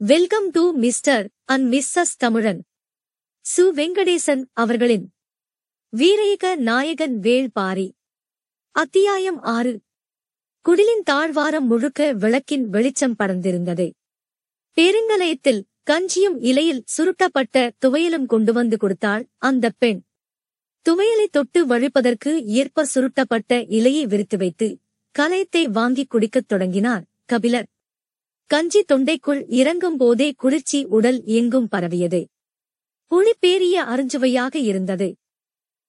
Welcome to mister and Mrs Tamilan Su Venkatesan அவர்களின் வீரயக நாயகன் வேள்பாரி அத்தியாயம் ஆறு குடிலின் தாழ்வாரம் முழுக்க விளக்கின் வெளிச்சம் படர்ந்திருந்தது பெருங்கலயத்தில் கஞ்சியும் இலையில் சுருட்டப்பட்ட துவையலும் கொண்டு வந்து கொடுத்தாள் அந்தப் பெண் துவையலை தொட்டு வழிப்பதற்கு ஏற்ப சுருட்டப்பட்ட இலையை விரித்து வைத்து கலயத்தை வாங்கிக் குடிக்கத் தொடங்கினார் கபிலர் கஞ்சி தொண்டைக்குள் இறங்கும் போதே குளிர்ச்சி உடல் எங்கும் பரவியது. புளிப்பேரிய அருஞ்சுவையாக இருந்தது.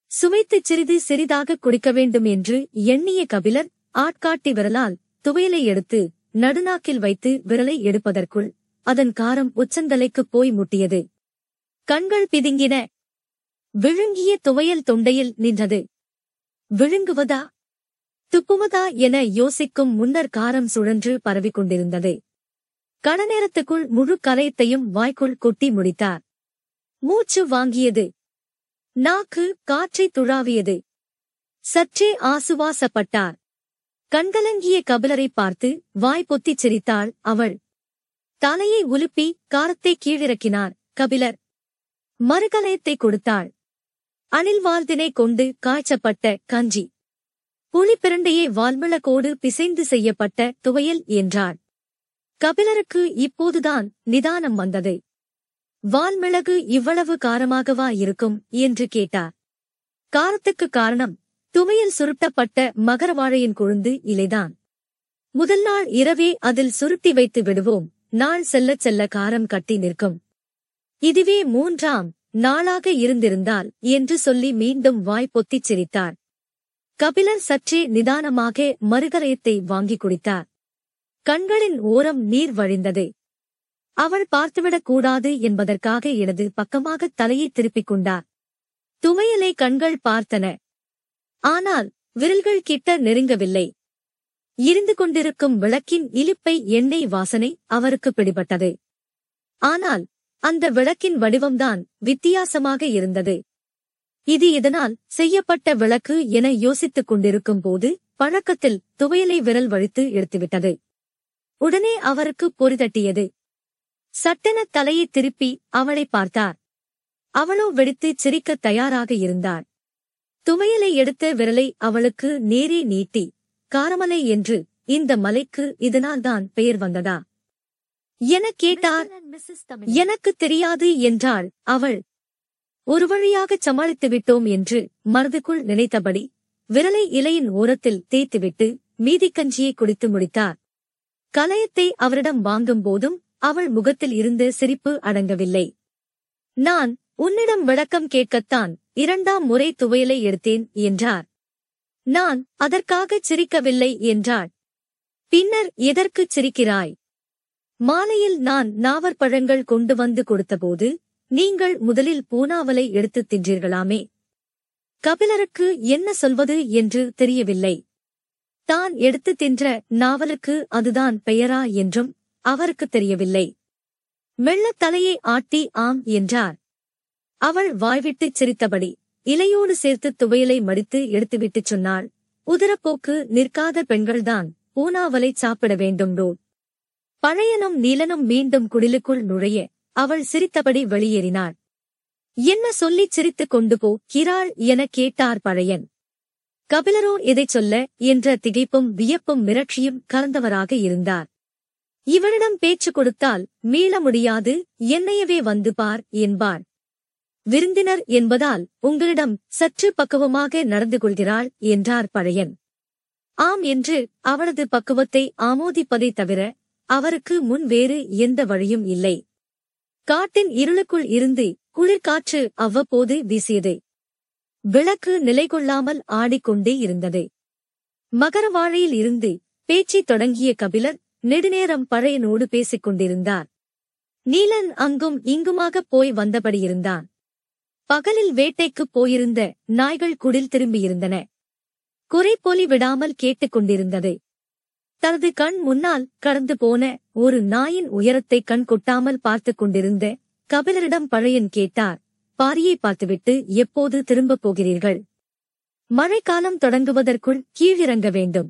சுவைத்துச் சிறிது சிறிதாக குடிக்க வேண்டும் என்று எண்ணிய கபிலர் ஆட்காட்டி விரலால் துவையலை எடுத்து நடுநாக்கில் வைத்து விரலை எடுப்பதற்குள் அதன் காரம் உச்சந்தலைக்குப் போய் முட்டியது. கண்கள் பிதுங்கின. விழுங்கிய துவையல் தொண்டையில் நின்றது. விழுங்குவதா? துப்புவதா என யோசிக்கும் முன்னர் காரம் சுழன்று பரவிக் கன கணநேரத்துக்குள் முழு கலையத்தையும் வாய்க்குள் கொட்டி முடித்தார். மூச்சு வாங்கியது. நாக்கு காற்றை துழாவியது. சற்றே ஆசுவாசப்பட்டார். கண்கலங்கிய கபிலரை பார்த்து வாய் பொத்திச் சிரித்தாள் அவள். தலையை உலுப்பி காரத்தை கீழிறக்கினார் கபிலர். மறுகலயத்தை கொடுத்தாள். அணில் வாழ்தினை கொண்டு காய்ச்சப்பட்ட கஞ்சி. புலிப்பிரண்டையே வால்மிளகோடு பிசைந்து செய்யப்பட்ட துவையல் என்றார் கபிலருக்கு இப்போதுதான் நிதானம் வந்தது. வால்மிளகு இவ்வளவு காரமாகவா இருக்கும்? என்று கேட்டார். காரத்துக்கு காரணம் துமையில் சுருட்டப்பட்ட மகரவாழையின் கொழுந்து இலைதான். முதல் நாள் இரவே அதில் சுருட்டி வைத்து விடுவோம் நாள் செல்லச் செல்ல காரம் கட்டி நிற்கும். இதுவே மூன்றாம் நாளாக இருந்திருந்தால் என்று சொல்லி மீண்டும் வாய் பொத்திச் சிரித்தார். கபிலர் சற்றே நிதானமாக மறுகரையத்தை வாங்கிக் குடித்தார். கண்களின் ஓரம் நீர் வழிந்தது. அவள் பார்த்துவிடக் கூடாது என்பதற்காக எனது பக்கமாக தலையை திருப்பிக் கொண்டார். துவையலை கண்கள் பார்த்தன. ஆனால் விரல்கள் கிட்ட நெருங்கவில்லை. இருந்து கொண்டிருக்கும் விளக்கின் இலிப்பை எண்ணெய் வாசனை அவருக்கு பிடிபட்டது. ஆனால் அந்த விளக்கின் வடிவம்தான் வித்தியாசமாக இருந்தது. இது இதனால் செய்யப்பட்ட விளக்கு என யோசித்துக் கொண்டிருக்கும் போது பழக்கத்தில் துவையலை விரல் வழித்து எடுத்துவிட்டது. உடனே அவருக்கு பொறிதட்டியது சட்டென தலையை திருப்பி அவளை பார்த்தார். அவளோ வெடித்து சிரிக்கத் தயாராக இருந்தாள் துவையலை எடுத்த விரலை அவளுக்கு நேரே நீட்டி காரமலை என்று இந்த மலைக்கு இதனால்தான் பெயர் வந்ததா? எனக் கேட்டார். எனக்கு தெரியாது என்றாள் அவள். ஒரு வழியாகச் சமாளித்து விட்டோம் என்று மனதுக்குள் நினைத்தபடி விரலை இலையின் ஓரத்தில் தேய்த்துவிட்டு மீதிக்கஞ்சியை குடித்து முடித்தார். கலயத்தை அவரிடம் வாங்கும் போதும் அவள் முகத்தில் இருந்து சிரிப்பு அடங்கவில்லை. நான் உன்னிடம் விளக்கம் கேட்கத்தான் இரண்டாம் முறை துவையலை எடுத்தேன் என்றார். நான் அதற்காகச் சிரிக்கவில்லை என்றாள். பின்னர் எதற்குச் சிரிக்கிறாய்? மாலையில் நான் நாவற்பழங்கள் கொண்டு வந்து கொடுத்தபோது நீங்கள் முதலில் பூனாவலை எடுத்துத் தின்றீர்களாமே. கபிலருக்கு என்ன சொல்வது என்று தெரியவில்லை. தான் எடுத்து தின்ற நாவலுக்கு அதுதான் பெயரா என்றும் அவருக்கு தெரியவில்லை. மெல்லத் தலையை ஆட்டி ஆம் என்றார். அவள் வாய்விட்டுச் சிரித்தபடி இலையோடு சேர்த்து துவையலை மடித்து எடுத்துவிட்டுச் சொன்னாள். உதரப்போக்கு நிற்காத பெண்கள்தான் பூனாவலை சாப்பிட வேண்டும் ரோ பழையனும் நீலனும் மீண்டும் குடிலுக்குள் நுழைய அவள் சிரித்தபடி வெளியேறினாள். என்ன சொல்லிச் சிரித்துக் கொண்டு போ கிராள் எனக் கேட்டார் பழையன். கபிலரோ இதைச் சொல்ல என்ற திகைப்பும் வியப்பும் மிரட்சியும் கலந்தவராக இருந்தார். இவனிடம் பேச்சு கொடுத்தால் மீள முடியாது என்னையவே வந்து பார் என்பார். விருந்தினர் என்பதால் உங்களிடம் சற்று பக்குவமாக நடந்து கொள்கிறாள் என்றார் பழையன். ஆம் என்று அவளது பக்குவத்தை ஆமோதிப்பதைத் தவிர அவருக்கு முன் வேறு எந்த வழியும் இல்லை. காட்டின் இருளுக்குள் இருந்து குளிர்காற்று அவ்வப்போது வீசியது. விளக்கு நிலைகொள்ளாமல் ஆடிக்கொண்டே இருந்தது. மகரவாழையில் இருந்து பேச்சைத் தொடங்கிய கபிலர் நெடுநேரம் பழையனோடு பேசிக் கொண்டிருந்தார். நீலன் அங்கும் இங்குமாகப் போய் வந்தபடியிருந்தான் பகலில் வேட்டைக்குப் போயிருந்த நாய்கள் குடில் திரும்பியிருந்தன. குறைப்பொலி விடாமல் கேட்டுக் கொண்டிருந்தது. தனது கண் முன்னால் கடந்து போன ஒரு நாயின் உயரத்தை கண் கொட்டாமல் பார்த்துக் கொண்டிருந்த கபிலரிடம் பழையன் கேட்டார். பாரியை பார்த்துவிட்டு எப்போது திரும்பப் போகிறீர்கள்? மழைக்காலம் தொடங்குவதற்குள் கீழிறங்க வேண்டும்.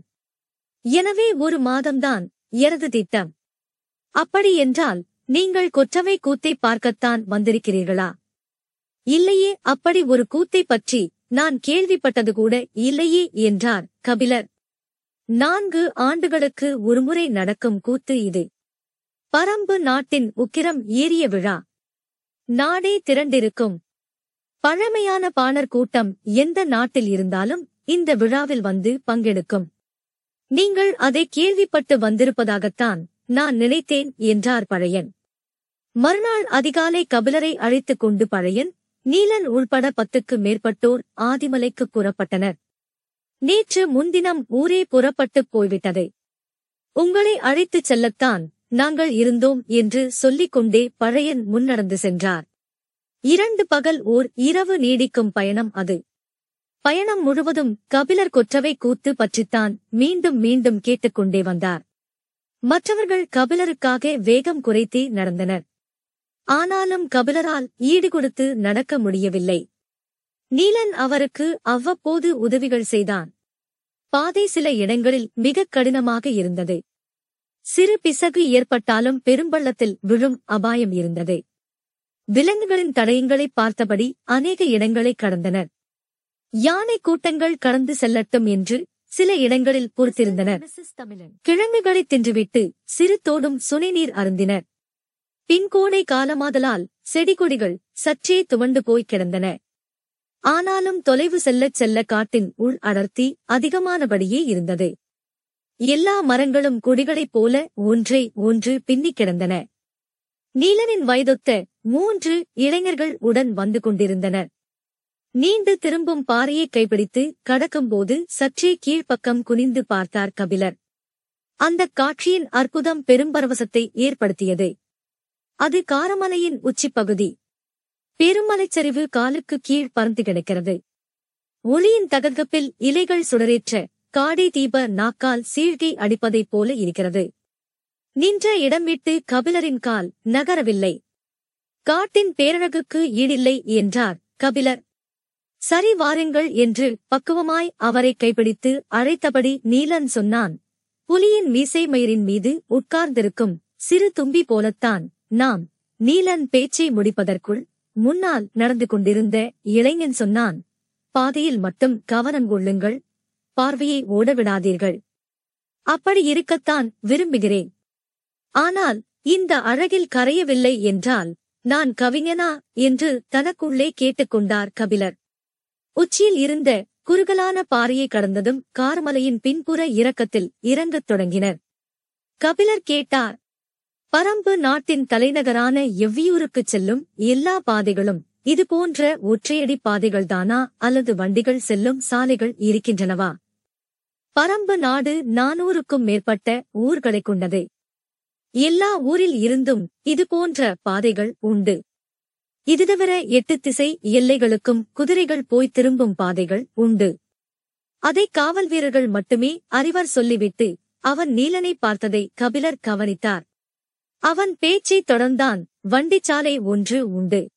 எனவே ஒரு மாதம்தான் எனது திட்டம். அப்படி என்றால் நீங்கள் கொற்றவை கூத்தை பார்க்கத்தான் வந்திருக்கிறீர்களா? இல்லையே அப்படி ஒரு கூத்தை பற்றி நான் கேள்விப்பட்டது கூட இல்லையே என்றார் கபிலர். நான்கு ஆண்டுகளுக்கு ஒருமுறை நடக்கும் கூத்து இது. பரம்பு நாட்டின் உக்கிரம் ஏறிய விழா. நாடே திரண்டிருக்கும். பழமையான பாணர் கூட்டம் எந்த நாட்டில் இருந்தாலும் இந்த விழாவில் வந்து பங்கெடுக்கும். நீங்கள் அதை கேள்விப்பட்டு வந்திருப்பதாகத்தான் நான் நினைத்தேன் என்றார் பழையன். மறுநாள் அதிகாலை கபிலரை அழைத்துக் கொண்டு பழையன் நீலன் உள்பட பத்துக்கு மேற்பட்டோர் ஆதிமலைக்கு கூறப்பட்டனர் நேற்று முன்தினம் ஊரே புறப்பட்டுப் போய்விட்டதை. உங்களை அழைத்துச் செல்லத்தான் நாங்கள் இருந்தோம் என்று சொல்லிக் கொண்டே பழையன் முன்னடந்து சென்றார். இரண்டு பகல் ஓர் இரவு நீடிக்கும் பயணம் அது. பயணம் முழுவதும் கபிலர் கொற்றவை கூத்து பற்றித்தான் மீண்டும் மீண்டும் கேட்டுக்கொண்டே வந்தார். மற்றவர்கள் கபிலருக்காக வேகம் குறைத்தே நடந்தனர். ஆனாலும் கபிலரால் ஈடுகொடுத்து நடக்க முடியவில்லை. நீலன் அவருக்கு அவ்வப்போது உதவிகள் செய்தான். பாதை சில இடங்களில் மிகக் கடினமாக இருந்தது. சிறு பிசகு ஏற்பட்டாலும் பெரும்பள்ளத்தில் விழும் அபாயம் இருந்தது. விலங்குகளின் தடயங்களை பார்த்தபடி அநேக இடங்களை கடந்தனர். யானை கூட்டங்கள் கடந்து செல்லட்டும் என்று சில இடங்களில் பொறுத்திருந்தனர். கிழங்குகளை தின்றுவிட்டு சிறு தோடும் சுனைநீர் அருந்தினர். பின்கோடை காலமாதலால் செடிகொடிகள் சற்றே துவண்டு போய் கிடந்தன. ஆனாலும் தொலைவு செல்லச் செல்ல காட்டின் உள் அடர்த்தி அதிகமானபடியே இருந்தது. எல்லா மரங்களும் கொடிகளைப் போல ஒன்றை ஒன்று பின்னிக் கிடந்தன. நீலனின் வயதொத்த மூன்று இளைஞர்கள் உடன் வந்து கொண்டிருந்தனர். நீண்டு திரும்பும் பாறையை கைப்பிடித்து கடக்கும்போது சற்றே கீழ்ப்பக்கம் குனிந்து பார்த்தார் கபிலர். அந்தக் காட்சியின் அற்புதம் பெரும்பரவசத்தை ஏற்படுத்தியது. அது காரமலையின் உச்சிப்பகுதி பெருமலைச்சரிவு காலுக்கு கீழ் பறந்து கிடக்கிறது. ஒளியின் தகர்கப்பில் இலைகள் சுடரேற்ற காடை தீப நாக்கால் சீழ்கி அடிப்பதைப் போல இருக்கிறது. நின்ற இடம் விட்டு கபிலரின் கால் நகரவில்லை. காட்டின் பேரழகுக்கு ஈடில்லை என்றார் கபிலர். சரி வாருங்கள் என்று பக்குவமாய் அவரை கைப்பிடித்து அழைத்தபடி நீலன் சொன்னான். புலியின் மீசை மயிரின் மீது உட்கார்ந்திருக்கும் சிறு தும்பி போலத்தான் நாம். நீலன் பேச்சை முடிப்பதற்குள் முன்னால் நடந்து கொண்டிருந்த இளைஞன் சொன்னான். பாதையில் மட்டும் கவனம் கொள்ளுங்கள். பார்வையை ஓடவிடாதீர்கள். அப்படி இருக்கத்தான் விரும்புகிறேன். ஆனால் இந்த அழகில் கரையவில்லை என்றால் நான் கவிஞனா என்று தனக்குள்ளே கேட்டுக்கொண்டார் கபிலர். உச்சியில் இருந்த குறுகலான பாறையை கடந்ததும் கார்மலையின் பின்புற இறக்கத்தில் இறங்கத் தொடங்கினர். கபிலர் கேட்டார் பரம்பு நாட்டின் தலைநகரான எவ்வியூருக்குச் செல்லும் எல்லா பாதைகளும் இது போன்ற ஒற்றையடி பாதைகள்தானா? அல்லது வண்டிகள் செல்லும் சாலைகள் இருக்கின்றனவா? பரம்பு நாடு நானூறுக்கும் மேற்பட்ட ஊர்களைக் கொண்டது. எல்லா ஊரில் இருந்தும் இது போன்ற பாதைகள் உண்டு. இது தவிர எட்டு திசை எல்லைகளுக்கும் குதிரைகள் போய் திரும்பும் பாதைகள் உண்டு. அதை காவல் வீரர்கள் மட்டுமே அறிவர் சொல்லிவிட்டு அவன் நீலனை பார்த்ததை கபிலர் கவனித்தார். அவன் பேச்சைத் தொடர்ந்தான். வண்டிச்சாலை ஒன்று உண்டு.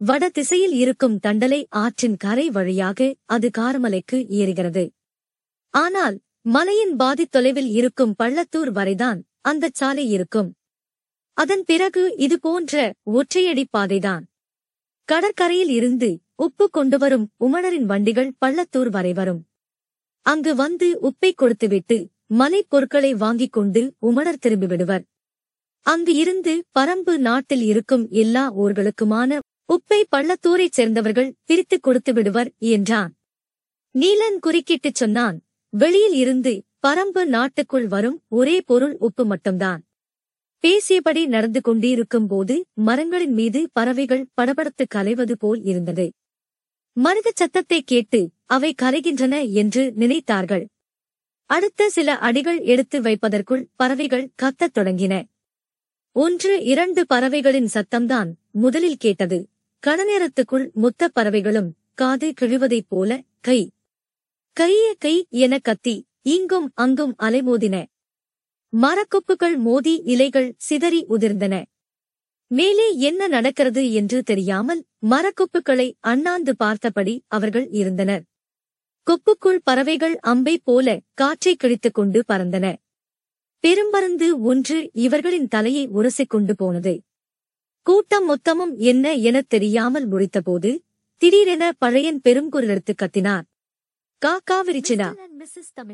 வட திசையில் இருக்கும் தண்டலை ஆற்றின் கரை வழியாக அது கார்மலைக்கு ஏறுகிறது. ஆனால் மலையின் பாதித் தொலைவில் இருக்கும் பள்ளத்தூர் வரைதான் அந்தச் சாலை இருக்கும். அதன் பிறகு இது போன்ற ஒற்றையடி பாதைதான். கடற்கரையில் இருந்து உப்பு கொண்டு வரும் உமணரின் வண்டிகள் பள்ளத்தூர் வரை வரும். அங்கு வந்து உப்பை கொடுத்துவிட்டு மலைப் பொருட்களை வாங்கிக் கொண்டு உமணர் திரும்பிவிடுவர். அங்கு இருந்து பரம்பு நாட்டில் இருக்கும் எல்லா ஊர்களுக்குமான உப்பை பள்ளத்தூரைச் சேர்ந்தவர்கள் பிரித்துக் கொடுத்து விடுவர் என்றான். நீலன் குறுக்கிட்டுச் சொன்னான் வெளியில் இருந்து பரம்பு நாட்டுக்குள் வரும் ஒரே பொருள் உப்பு மட்டும்தான். பேசியபடி நடந்து கொண்டிருக்கும் போது மரங்களின் மீது பறவைகள் படபடத்து கலைவது போல் இருந்தது. மனித சத்தத்தை கேட்டு அவை கரைகின்றன என்று நினைத்தார்கள். அடுத்த சில அடிகள் எடுத்து வைப்பதற்குள் பறவைகள் கத்தத் தொடங்கின. ஒன்று இரண்டு பறவைகளின் சத்தம்தான் முதலில் கேட்டது. கணநேரத்துக்குள் முத்த பறவைகளும் காது கிழிவதைப் போல கை. கைய கை என கத்தி இங்கும் அங்கும் அலைமோதின. மரக்கொப்புகள் மோதி இலைகள் சிதறி உதிர்ந்தன. மேலே என்ன நடக்கிறது என்று தெரியாமல் மரக்கொப்புகளை அண்ணாந்து பார்த்தபடி அவர்கள் இருந்தனர். கொப்புக்குள் பறவைகள் அம்பை போல காற்றை கிழித்துக் கொண்டு பறந்தன. பெரும்பருந்து ஒன்று இவர்களின் தலையை உரசிக் கொண்டு போனது. கூட்டம் மொத்தமும் என்ன எனத் தெரியாமல் முடித்தபோது திடீரென பழையன் பெருங்குரலெடுத்து கத்தினார். காக்கா விரிச்சினா.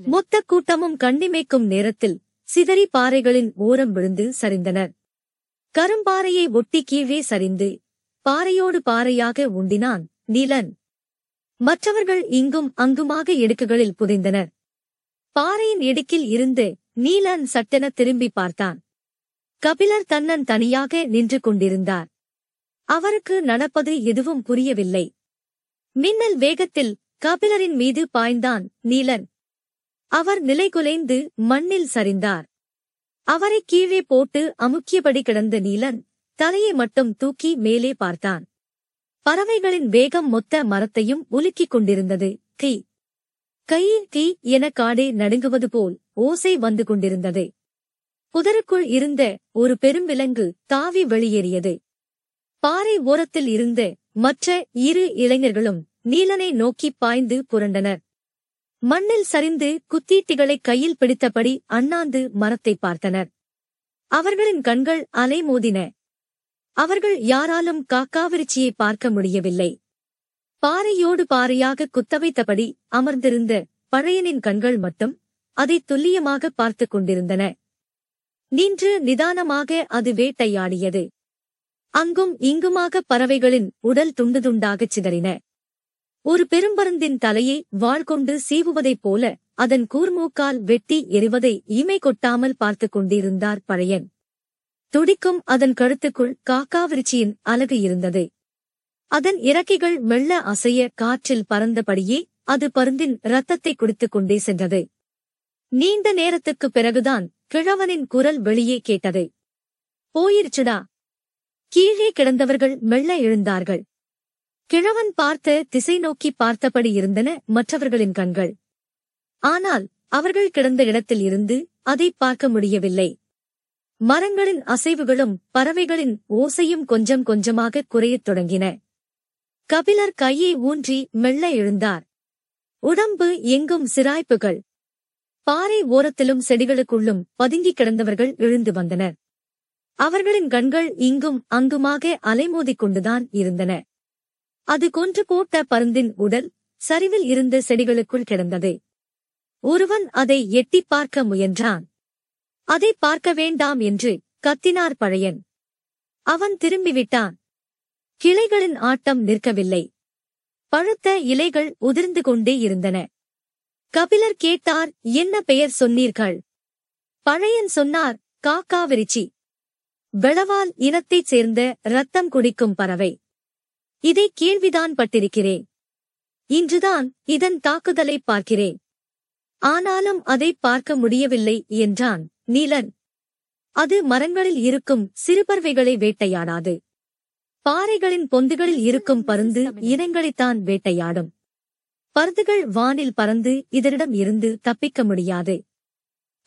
மொத்த கூட்டமும் கண்ணிமைக்கும் நேரத்தில் சிதறி பாறைகளின் ஓரம் விழுந்து சரிந்தனர். கரும்பாறையை ஒட்டி கீழே சரிந்து பாறையோடு பாறையாக உண்டினான் நீலன். மற்றவர்கள் இங்கும் அங்குமாக இடுக்குகளில் புதைந்தனர். பாறையின் இடுக்கில் இருந்து நீலன் சட்டென திரும்பி பார்த்தான். கபிலர் தன்னன் தனியாக நின்று கொண்டிருந்தார். அவருக்கு நடப்பது எதுவும் புரியவில்லை. மின்னல் வேகத்தில் கபிலரின் மீது பாய்ந்தான் நீலன். அவர் நிலைகுலைந்து மண்ணில் சரிந்தார். அவரை கீழே போட்டு அமுக்கியபடி கிடந்த நீலன் தலையை மட்டும் தூக்கி மேலே பார்த்தான். பறவைகளின் வேகம் மொத்த மரத்தையும் உலுக்கிக் கொண்டிருந்தது. கை. கை தீ என காடே நடுங்குவது போல் ஓசை வந்து கொண்டிருந்தது. புதருக்குள் இருந்த ஒரு பெரும்பிலங்கு தாவி வெளியேறியது. பாறை ஓரத்தில் இருந்த மற்ற இரு இளைஞர்களும் நீலனை நோக்கி பாய்ந்து புரண்டனர். மண்ணில் சரிந்து குத்தீட்டிகளை கையில் பிடித்தபடி அண்ணாந்து மரத்தை பார்த்தனர். அவர்களின் கண்கள் அலைமோதின. அவர்கள் யாராலும் காக்காவிருச்சியை பார்க்க முடியவில்லை. பாறையோடு பாறையாக குத்தவைத்தபடி அமர்ந்திருந்த பழையனின் கண்கள் மட்டும் அதை துல்லியமாக பார்த்துக் கொண்டிருந்தன. நின்று நிதானமாக அது வேட்டையாடியது. அங்கும் இங்குமாக பறவைகளின் உடல் துண்டு துண்டாகச் சிதறின. ஒரு பெரும்பருந்தின் தலையை வாள் கொண்டு சீவுவதைப் போல அதன் கூர்மூக்கால் வெட்டி எறிவதை இமை கொட்டாமல் பார்த்துக் கொண்டிருந்தார் பழையன். துடிக்கும் அதன் கழுத்துக்குள் காக்காவிருச்சியின் அலகு இருந்தது. அதன் இறக்கைகள் மெல்ல அசைய காற்றில் பறந்தபடியே அது பருந்தின் இரத்தத்தை குடித்துக் கொண்டே சென்றது. நீண்ட நேரத்துக்குப் பிறகுதான் கிழவனின் குரல் வெளியே கேட்டது. போயிருச்சுடா. கீழே கிடந்தவர்கள் மெல்ல எழுந்தார்கள். கிழவன் பார்த்த திசை நோக்கி பார்த்தபடி இருந்தன மற்றவர்களின் கண்கள். ஆனால் அவர்கள் கிடந்த இடத்தில் இருந்து அதை பார்க்க முடியவில்லை. மரங்களின் அசைவுகளும் பறவைகளின் ஓசையும் கொஞ்சம் கொஞ்சமாக குறையத் தொடங்கின. கபிலர் கையை ஊன்றி மெல்ல எழுந்தார். உடம்பு எங்கும் சிராய்ப்புகள். பாறை ஓரத்திலும் செடிகளுக்குள்ளும் பதுங்கிக் கிடந்தவர்கள் எழுந்து வந்தனர். அவர்களின் கண்கள் இங்கும் அங்குமாக அலைமோதிக் கொண்டுதான் இருந்தன. அது கொன்று போட்ட பருந்தின் உடல் சரிவில் இருந்த செடிகளுக்குள் கிடந்தது. ஒருவன் அதை எட்டிப் பார்க்க முயன்றான். அதை பார்க்க வேண்டாம் என்று கத்தினார் பழையன். அவன் திரும்பிவிட்டான். கிளைகளின் ஆட்டம் நிற்கவில்லை. பழுத்த இலைகள் உதிர்ந்து கொண்டே இருந்தன. கபிலர் கேட்டார் என்ன பெயர் சொன்னீர்கள்? பழையன் சொன்னார் காக்காவிரிச்சி வெளவால் இனத்தைச் சேர்ந்த ரத்தம் குடிக்கும் பறவை. இதை கேள்விதான் பட்டிருக்கிறேன் இன்றுதான் இதன் தாக்குதலை பார்க்கிறேன். ஆனாலும் அதை பார்க்க முடியவில்லை என்றான் நீலன். அது மரங்களில் இருக்கும் சிறுபறவைகளை வேட்டையாடாது. பாறைகளின் பொந்துகளில் இருக்கும் பருந்து இனங்களைத்தான் வேட்டையாடும். பருந்துகள் வானில் பறந்து இதனிடம் இருந்து தப்பிக்க முடியாது.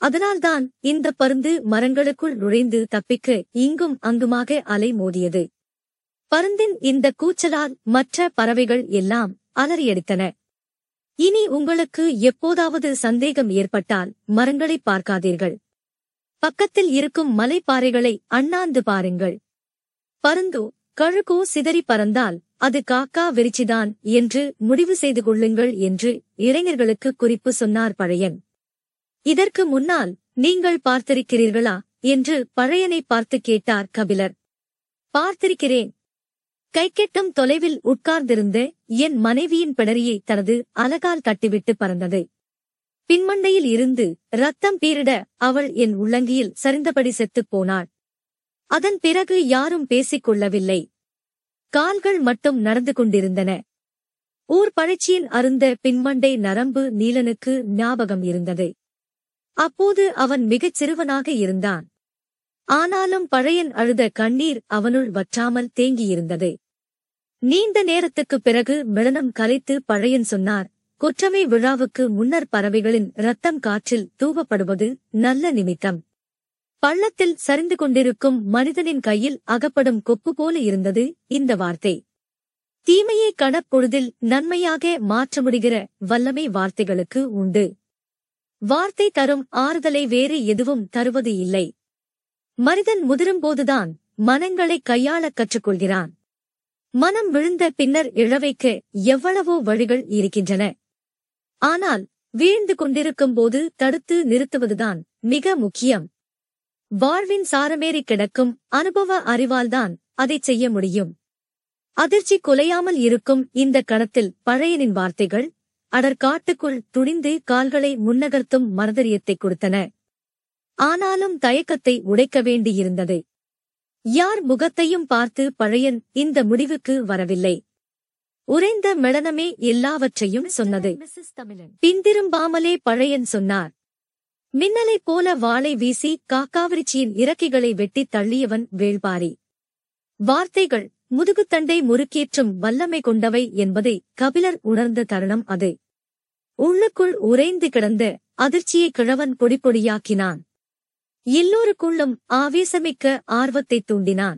அதனால்தான் இந்த பருந்து மரங்களுக்குள் நுழைந்து தப்பிக்க இங்கும் அங்குமாக அலை மோதியது. பருந்தின் இந்த கூச்சலால் மற்ற பறவைகள் எல்லாம் அலறியடித்தன இனி உங்களுக்கு எப்போதாவது சந்தேகம் ஏற்பட்டால் மரங்களை பார்க்காதீர்கள். பக்கத்தில் இருக்கும் மலைப்பாறைகளை அண்ணாந்து பாருங்கள். பருந்தோ கழுகோ சிதறி பறந்தால் அது காக்கா விரிச்சிதான் என்று முடிவு செய்து கொள்ளுங்கள் என்று இளைஞர்களுக்கு குறிப்பு சொன்னார் பழையன். இதற்கு முன்னால் நீங்கள் பார்த்திருக்கிறீர்களா என்று பழையனை பார்த்து கேட்டார் கபிலர். பார்த்திருக்கிறேன். கைக்கெட்டும் தொலைவில் உட்கார்ந்திருந்த என் மனைவியின் பிடரியை தனது அலகால் தட்டிவிட்டு பறந்தது. பின்மண்டையில் இருந்து ரத்தம் பீரிட அவள் என் உள்ளங்கியில் சரிந்தபடி செத்துப் போனாள். அதன் பிறகு யாரும் பேசிக் கொள்ளவில்லை. கால்கள் மட்டும் நடந்து கொண்டிருந்தன. ஊர் பழச்சியின் அருந்த பின்மண்டை நரம்பு நீலனுக்கு ஞாபகம் இருந்தது. அப்போது அவன் மிகச் சிறுவனாக இருந்தான். ஆனாலும் பழையன் அழுத கண்ணீர் அவனுள் வற்றாமல் தேங்கியிருந்தது. நீண்ட நேரத்துக்குப் பிறகு மிளனம் கலைத்து பழையன் சொன்னார் குற்றமை விழாவுக்கு முன்னர் பறவைகளின் ரத்தம் காற்றில் தூவப்படுவது நல்ல நிமித்தம். பள்ளத்தில் சரிந்து கொண்டிருக்கும் மனிதனின் கையில் அகப்படும் கொப்பு போல இருந்தது இந்த வார்த்தை. தீமையை கணப்பொழுதில் நன்மையாக மாற்ற முடிகிற வல்லமை வார்த்தைகளுக்கு உண்டு. வார்த்தை தரும் ஆறுதலை வேறு எதுவும் தருவது இல்லை. மனிதன் முதிரும்போதுதான் மனங்களை கையாளக் கற்றுக்கொள்கிறான். மனம் விழுந்த பின்னர் இழவைக்க எவ்வளவோ வழிகள் இருக்கின்றன. ஆனால் வீழ்ந்து கொண்டிருக்கும்போது தடுத்து நிறுத்துவதுதான் மிக முக்கியம். வாழ்வின் சாரமேறி கிடக்கும் அனுபவ அறிவால்தான் அதைச் செய்ய முடியும். அதிர்ச்சி குலையாமல் இருக்கும் இந்த கணத்தில் பழையனின் வார்த்தைகள் அடற்காட்டுக்குள் துணிந்து கால்களை முன்னகர்த்தும் மனதரியத்தை கொடுத்தன. ஆனாலும் தயக்கத்தை உடைக்க வேண்டியிருந்தது. யார் முகத்தையும் பார்த்து பழையன் இந்த முடிவுக்கு வரவில்லை. உறைந்த மெளனமே எல்லாவற்றையும் சொன்னது. பின்திரும்பாமலே பழையன் சொன்னார். மின்னலைப் போல வாளை வீசி காக்காவிரிச்சியின் இறக்கைகளை வெட்டித் தள்ளியவன் வேள்பாரி. வார்த்தைகள் முதுகுத்தண்டை முறுக்கேற்றும் வல்லமை கொண்டவை என்பதை கபிலர் உணர்ந்த தருணம் அது. உள்ளுக்குள் உறைந்து கிடந்த அதிர்ச்சியை கிழவன் பொடிப்பொடியாக்கினான் எல்லோருக்குள்ளும் ஆவேசமிக்க ஆர்வத்தைத் தூண்டினான்.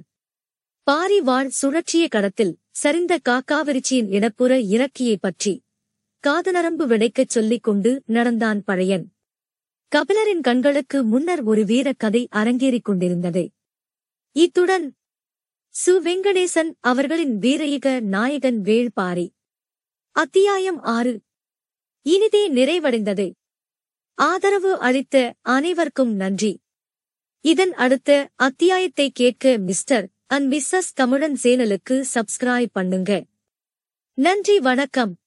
பாரி வாழ் சுழற்சிய கடத்தில் சரிந்த காக்காவிரிச்சியின் இடப்புற இறக்கியைப் பற்றி காதநரம்பு விடைக்கச் சொல்லிக் கொண்டு நடந்தான் பழையன். கபிலரின் கண்களுக்கு முன்னர் ஒரு வீரக் கதை அரங்கேறிக் கொண்டிருந்தது. இத்துடன் சு. வெங்கடேசன் அவர்களின் வீரயுக நாயகன் வேள்பாரி. அத்தியாயம் ஆறு. இனிதே நிறைவடைந்தது. ஆதரவு அளித்த அனைவருக்கும் நன்றி. இதன் அடுத்த அத்தியாயத்தை கேட்க மிஸ்டர் அண்ட் மிஸ்ஸஸ் தமிழன் சேனலுக்கு சப்ஸ்கிரைப் பண்ணுங்க. நன்றி வணக்கம்.